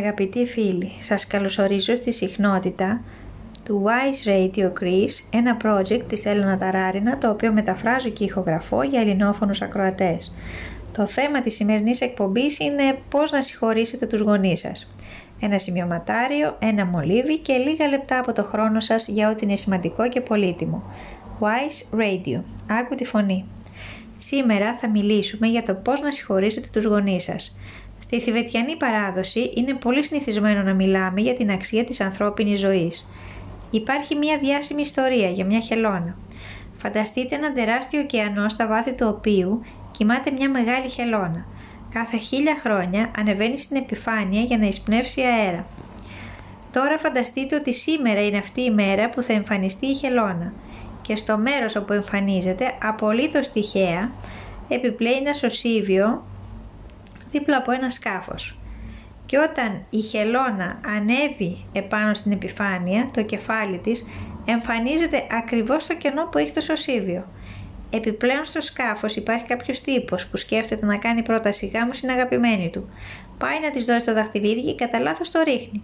Αγαπητοί φίλοι, σας καλωσορίζω στη συχνότητα του Wise Radio Greece, ένα project της Έλενα Ταράρινα, το οποίο μεταφράζω και ηχογραφώ για ελληνόφωνους ακροατές. Το θέμα της σημερινής εκπομπής είναι πώς να συγχωρήσετε τους γονείς σας. Ένα σημειωματάριο, ένα μολύβι και λίγα λεπτά από το χρόνο σας για ό,τι είναι σημαντικό και πολύτιμο. Wise Radio. Άκου τη φωνή. Σήμερα θα μιλήσουμε για το πώς να συγχωρήσετε τους γονείς σας. Στη θηβετιανή παράδοση είναι πολύ συνηθισμένο να μιλάμε για την αξία της ανθρώπινης ζωής. Υπάρχει μια διάσημη ιστορία για μια χελώνα. Φανταστείτε ένα τεράστιο ωκεανό στα βάθη του οποίου κοιμάται μια μεγάλη χελώνα. Κάθε χίλια χρόνια ανεβαίνει στην επιφάνεια για να εισπνεύσει αέρα. Τώρα φανταστείτε ότι σήμερα είναι αυτή η μέρα που θα εμφανιστεί η χελώνα και στο μέρος όπου εμφανίζεται απολύτως τυχαία επιπλέει ένα σωσίβιο δίπλα από ένα σκάφος. Και όταν η χελώνα ανέβει επάνω στην επιφάνεια, το κεφάλι της εμφανίζεται ακριβώς στο κενό που έχει το σωσίβιο. Επιπλέον στο σκάφος υπάρχει κάποιος τύπος που σκέφτεται να κάνει πρόταση γάμου στην αγαπημένη του. Πάει να της δώσει το δαχτυλίδι και κατά λάθος το ρίχνει.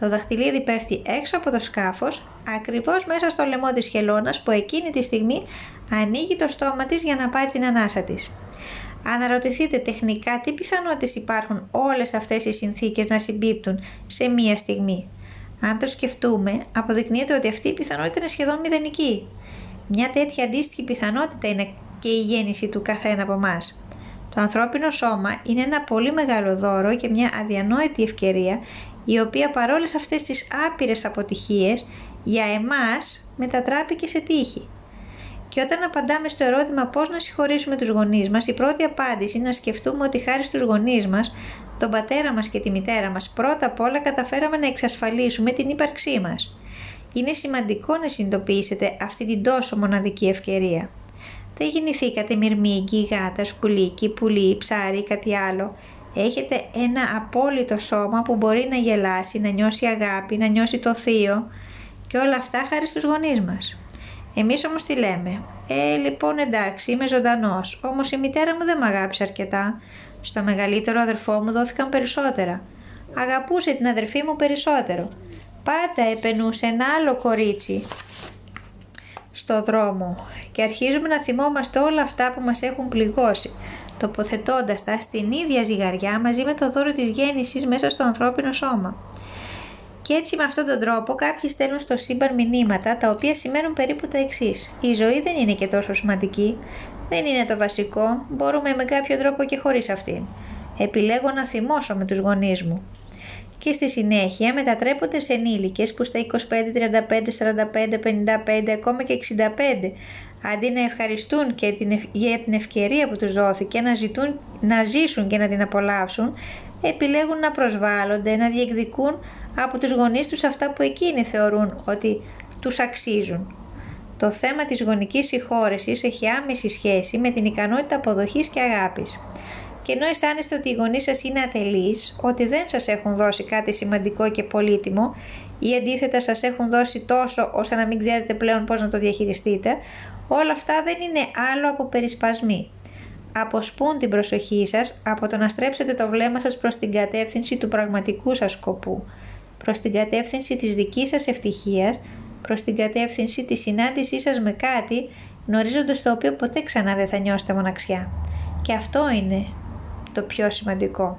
Το δαχτυλίδι πέφτει έξω από το σκάφος, ακριβώς μέσα στο λαιμό της χελώνας που εκείνη τη στιγμή ανοίγει το στόμα της για να πάρει την ανάσα της. Αναρωτηθείτε τεχνικά τι πιθανότητες υπάρχουν όλες αυτές οι συνθήκες να συμπίπτουν σε μία στιγμή. Αν το σκεφτούμε, αποδεικνύεται ότι αυτή η πιθανότητα είναι σχεδόν μηδενική. Μια τέτοια αντίστοιχη πιθανότητα είναι και η γέννηση του καθένα από εμάς. Το ανθρώπινο σώμα είναι ένα πολύ μεγάλο δώρο και μια αδιανόητη ευκαιρία η οποία παρόλες αυτές τις άπειρες αποτυχίες για εμάς μετατράπηκε σε τύχη. Και όταν απαντάμε στο ερώτημα πώς να συγχωρήσουμε τους γονείς μας, η πρώτη απάντηση είναι να σκεφτούμε ότι χάρη στους γονείς μας, τον πατέρα μας και τη μητέρα μας, πρώτα απ' όλα καταφέραμε να εξασφαλίσουμε την ύπαρξή μας. Είναι σημαντικό να συνειδητοποιήσετε αυτή την τόσο μοναδική ευκαιρία. Δεν γεννηθήκατε μυρμήγκι, γάτα, σκουλίκι, πουλί, ψάρι ή κάτι άλλο. Έχετε ένα απόλυτο σώμα που μπορεί να γελάσει, να νιώσει αγάπη, να νιώσει το θείο και όλα αυτά χάρη στους γονείς μας. Εμείς όμως τι λέμε; Ε, λοιπόν εντάξει, είμαι ζωντανός. Όμως η μητέρα μου δεν με αγάπησε αρκετά. Στο μεγαλύτερο αδερφό μου δόθηκαν περισσότερα. Αγαπούσε την αδερφή μου περισσότερο. Πάντα επενούσε ένα άλλο κορίτσι στο δρόμο και αρχίζουμε να θυμόμαστε όλα αυτά που μας έχουν πληγώσει, τοποθετώντας τα στην ίδια ζυγαριά μαζί με το δώρο της γέννησης μέσα στο ανθρώπινο σώμα. Και έτσι με αυτόν τον τρόπο κάποιοι στέλνουν στο σύμπαν μηνύματα τα οποία σημαίνουν περίπου τα εξής. Η ζωή δεν είναι και τόσο σημαντική, δεν είναι το βασικό, μπορούμε με κάποιο τρόπο και χωρίς αυτήν. Επιλέγω να θυμώσω με τους γονείς μου. Και στη συνέχεια μετατρέπονται σε ενήλικες που στα 25, 35, 45, 55, ακόμα και 65 αντί να ευχαριστούν και την, για την ευκαιρία που τους δόθηκε να, ζητούν, να ζήσουν και να την απολαύσουν, επιλέγουν να προσβάλλονται, να διεκδικούν από τους γονείς τους αυτά που εκείνοι θεωρούν ότι τους αξίζουν. Το θέμα της γονικής συγχώρεσης έχει άμεση σχέση με την ικανότητα αποδοχής και αγάπης. Και ενώ αισθάνεστε ότι οι γονείς σας είναι ατελείς, ότι δεν σας έχουν δώσει κάτι σημαντικό και πολύτιμο ή αντίθετα σας έχουν δώσει τόσο ώστε να μην ξέρετε πλέον πώς να το διαχειριστείτε, όλα αυτά δεν είναι άλλο από περισπασμοί αποσπούν την προσοχή σας από το να στρέψετε το βλέμμα σας προς την κατεύθυνση του πραγματικού σας σκοπού, προς την κατεύθυνση της δικής σας ευτυχίας, προς την κατεύθυνση της συνάντησής σας με κάτι, γνωρίζοντας το οποίο ποτέ ξανά δεν θα νιώσετε μοναξιά. Και αυτό είναι το πιο σημαντικό.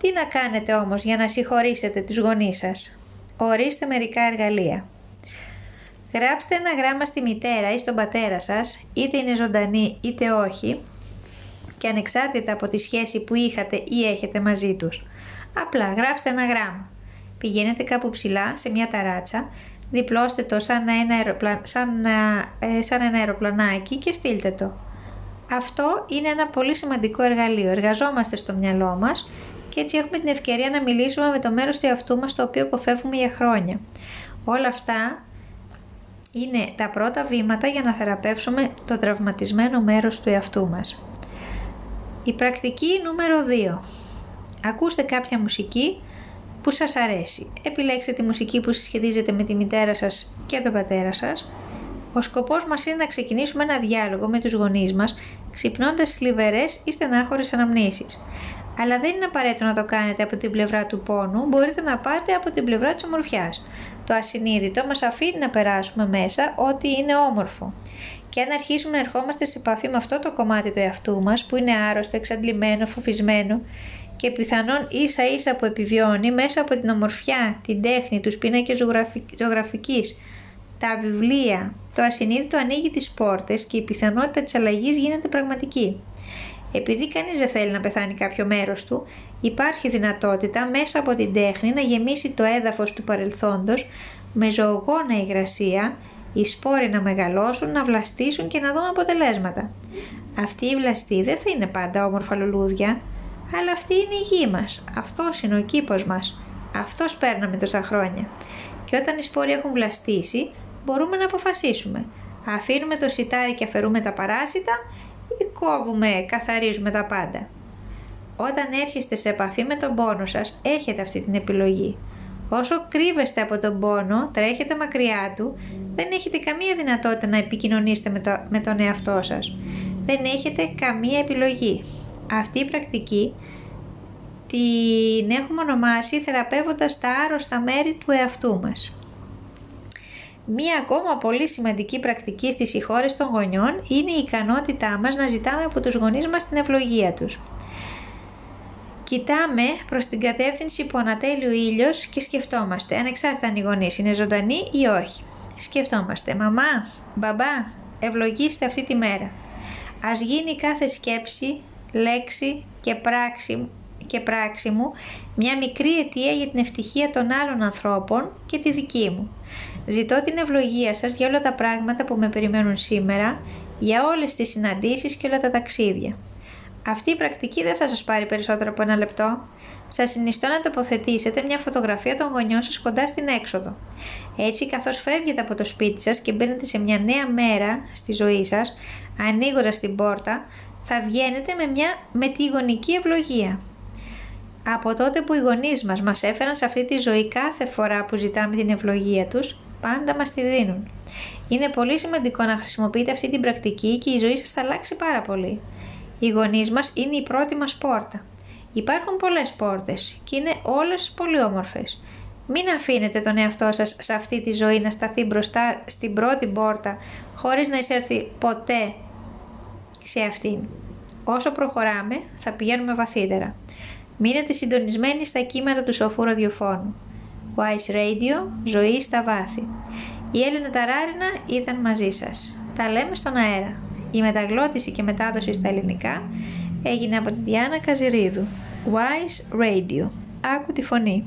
Τι να κάνετε όμως για να συγχωρήσετε τους γονείς σας; Ορίστε μερικά εργαλεία. Γράψτε ένα γράμμα στη μητέρα ή στον πατέρα σας, είτε είναι ζωντανή είτε όχι, και ανεξάρτητα από τη σχέση που είχατε ή έχετε μαζί τους. Απλά γράψτε ένα γράμμα. Πηγαίνετε κάπου ψηλά σε μια ταράτσα, διπλώστε το σαν ένα, αεροπλα... σαν, ε, σαν ένα αεροπλανάκι και στείλτε το. Αυτό είναι ένα πολύ σημαντικό εργαλείο. Εργαζόμαστε στο μυαλό μας και έτσι έχουμε την ευκαιρία να μιλήσουμε με το μέρος του εαυτού μας το οποίο αποφεύγουμε για χρόνια. Όλα αυτά είναι τα πρώτα βήματα για να θεραπεύσουμε το τραυματισμένο μέρος του εαυτού μας. Η πρακτική νούμερο 2. Ακούστε κάποια μουσική που σας αρέσει. Επιλέξτε τη μουσική που συσχετίζεται με τη μητέρα σας και τον πατέρα σας. Ο σκοπός μας είναι να ξεκινήσουμε ένα διάλογο με τους γονείς μας, ξυπνώντας σλιβερές ή στενάχωρες αναμνήσεις. Αλλά δεν είναι απαραίτητο να το κάνετε από την πλευρά του πόνου, μπορείτε να πάτε από την πλευρά της ομορφιάς. Το ασυνείδητο μας αφήνει να περάσουμε μέσα ό,τι είναι όμορφο. Και αν αρχίσουμε να ερχόμαστε σε επαφή με αυτό το κομμάτι του εαυτού μας που είναι άρρωστο, εξαντλημένο, φοβισμένο και πιθανόν ίσα ίσα που επιβιώνει μέσα από την ομορφιά, την τέχνη, τους πίνακες ζωγραφικής, τα βιβλία, το ασυνείδητο ανοίγει τις πόρτες και η πιθανότητα της αλλαγής γίνεται πραγματική. Επειδή κανείς δεν θέλει να πεθάνει κάποιο μέρος του, υπάρχει δυνατότητα μέσα από την τέχνη να γεμίσει το έδαφος του παρελθόντος με ζωογόνα υγρασία, οι σπόροι να μεγαλώσουν, να βλαστήσουν και να δούμε αποτελέσματα. Αυτή η βλαστή δεν θα είναι πάντα όμορφα λουλούδια, αλλά αυτή είναι η γη μας, αυτός είναι ο κήπος μας, αυτός παίρναμε τόσα χρόνια. Και όταν οι σπόροι έχουν βλαστήσει, μπορούμε να αποφασίσουμε. Αφήνουμε το σιτάρι και αφαιρούμε τα παράσιτα ή κόβουμε, καθαρίζουμε τα πάντα. Όταν έρχεστε σε επαφή με τον πόνο σας, έχετε αυτή την επιλογή. Όσο κρύβεστε από τον πόνο, τρέχετε μακριά του, δεν έχετε καμία δυνατότητα να επικοινωνήσετε με, το, με τον εαυτό σας. Δεν έχετε καμία επιλογή. Αυτή η πρακτική την έχουμε ονομάσει θεραπεύοντας τα άρρωστα μέρη του εαυτού μας. Μία ακόμα πολύ σημαντική πρακτική στη συγχώρεση των γονιών είναι η ικανότητά μας να ζητάμε από τους γονείς μας την ευλογία τους. Κοιτάμε προς την κατεύθυνση που ανατέλει ο ήλιος και σκεφτόμαστε, ανεξάρτητα αν οι γονείς είναι ζωντανοί ή όχι. Σκεφτόμαστε, μαμά, μπαμπά, ευλογήστε αυτή τη μέρα. Ας γίνει κάθε σκέψη, λέξη και πράξη, και πράξη μου μια μικρή αιτία για την ευτυχία των άλλων ανθρώπων και τη δική μου. Ζητώ την ευλογία σας για όλα τα πράγματα που με περιμένουν σήμερα, για όλες τις συναντήσεις και όλα τα ταξίδια. Αυτή η πρακτική δεν θα σας πάρει περισσότερο από ένα λεπτό. Σας συνιστώ να τοποθετήσετε μια φωτογραφία των γονιών σας κοντά στην έξοδο. Έτσι καθώς φεύγετε από το σπίτι σας και μπαίνετε σε μια νέα μέρα στη ζωή σας, ανοίγοντας την πόρτα, θα βγαίνετε με, μια, με τη γονική ευλογία. Από τότε που οι γονείς μας μας έφεραν σε αυτή τη ζωή κάθε φορά που ζητάμε την ευλογία τους, πάντα μας τη δίνουν. Είναι πολύ σημαντικό να χρησιμοποιείτε αυτή την πρακτική και η ζωή σας θα αλλάξει πάρα πολύ. Οι γονείς μας είναι η πρώτη μας πόρτα. Υπάρχουν πολλές πόρτες και είναι όλες πολύ όμορφες. Μην αφήνετε τον εαυτό σας σε αυτή τη ζωή να σταθεί μπροστά στην πρώτη πόρτα χωρίς να εισέρθει ποτέ σε αυτήν. Όσο προχωράμε θα πηγαίνουμε βαθύτερα. Μείνετε συντονισμένοι στα κύματα του σοφού ραδιοφώνου. Wise Radio, ζωή στα βάθη. Η Έλληνα Ταράρινα ήταν μαζί σας. Τα λέμε στον αέρα. Η μεταγλώτηση και μετάδοση στα ελληνικά έγινε από την Διάννα Καζιρίδου. Wise Radio. Άκου τη φωνή.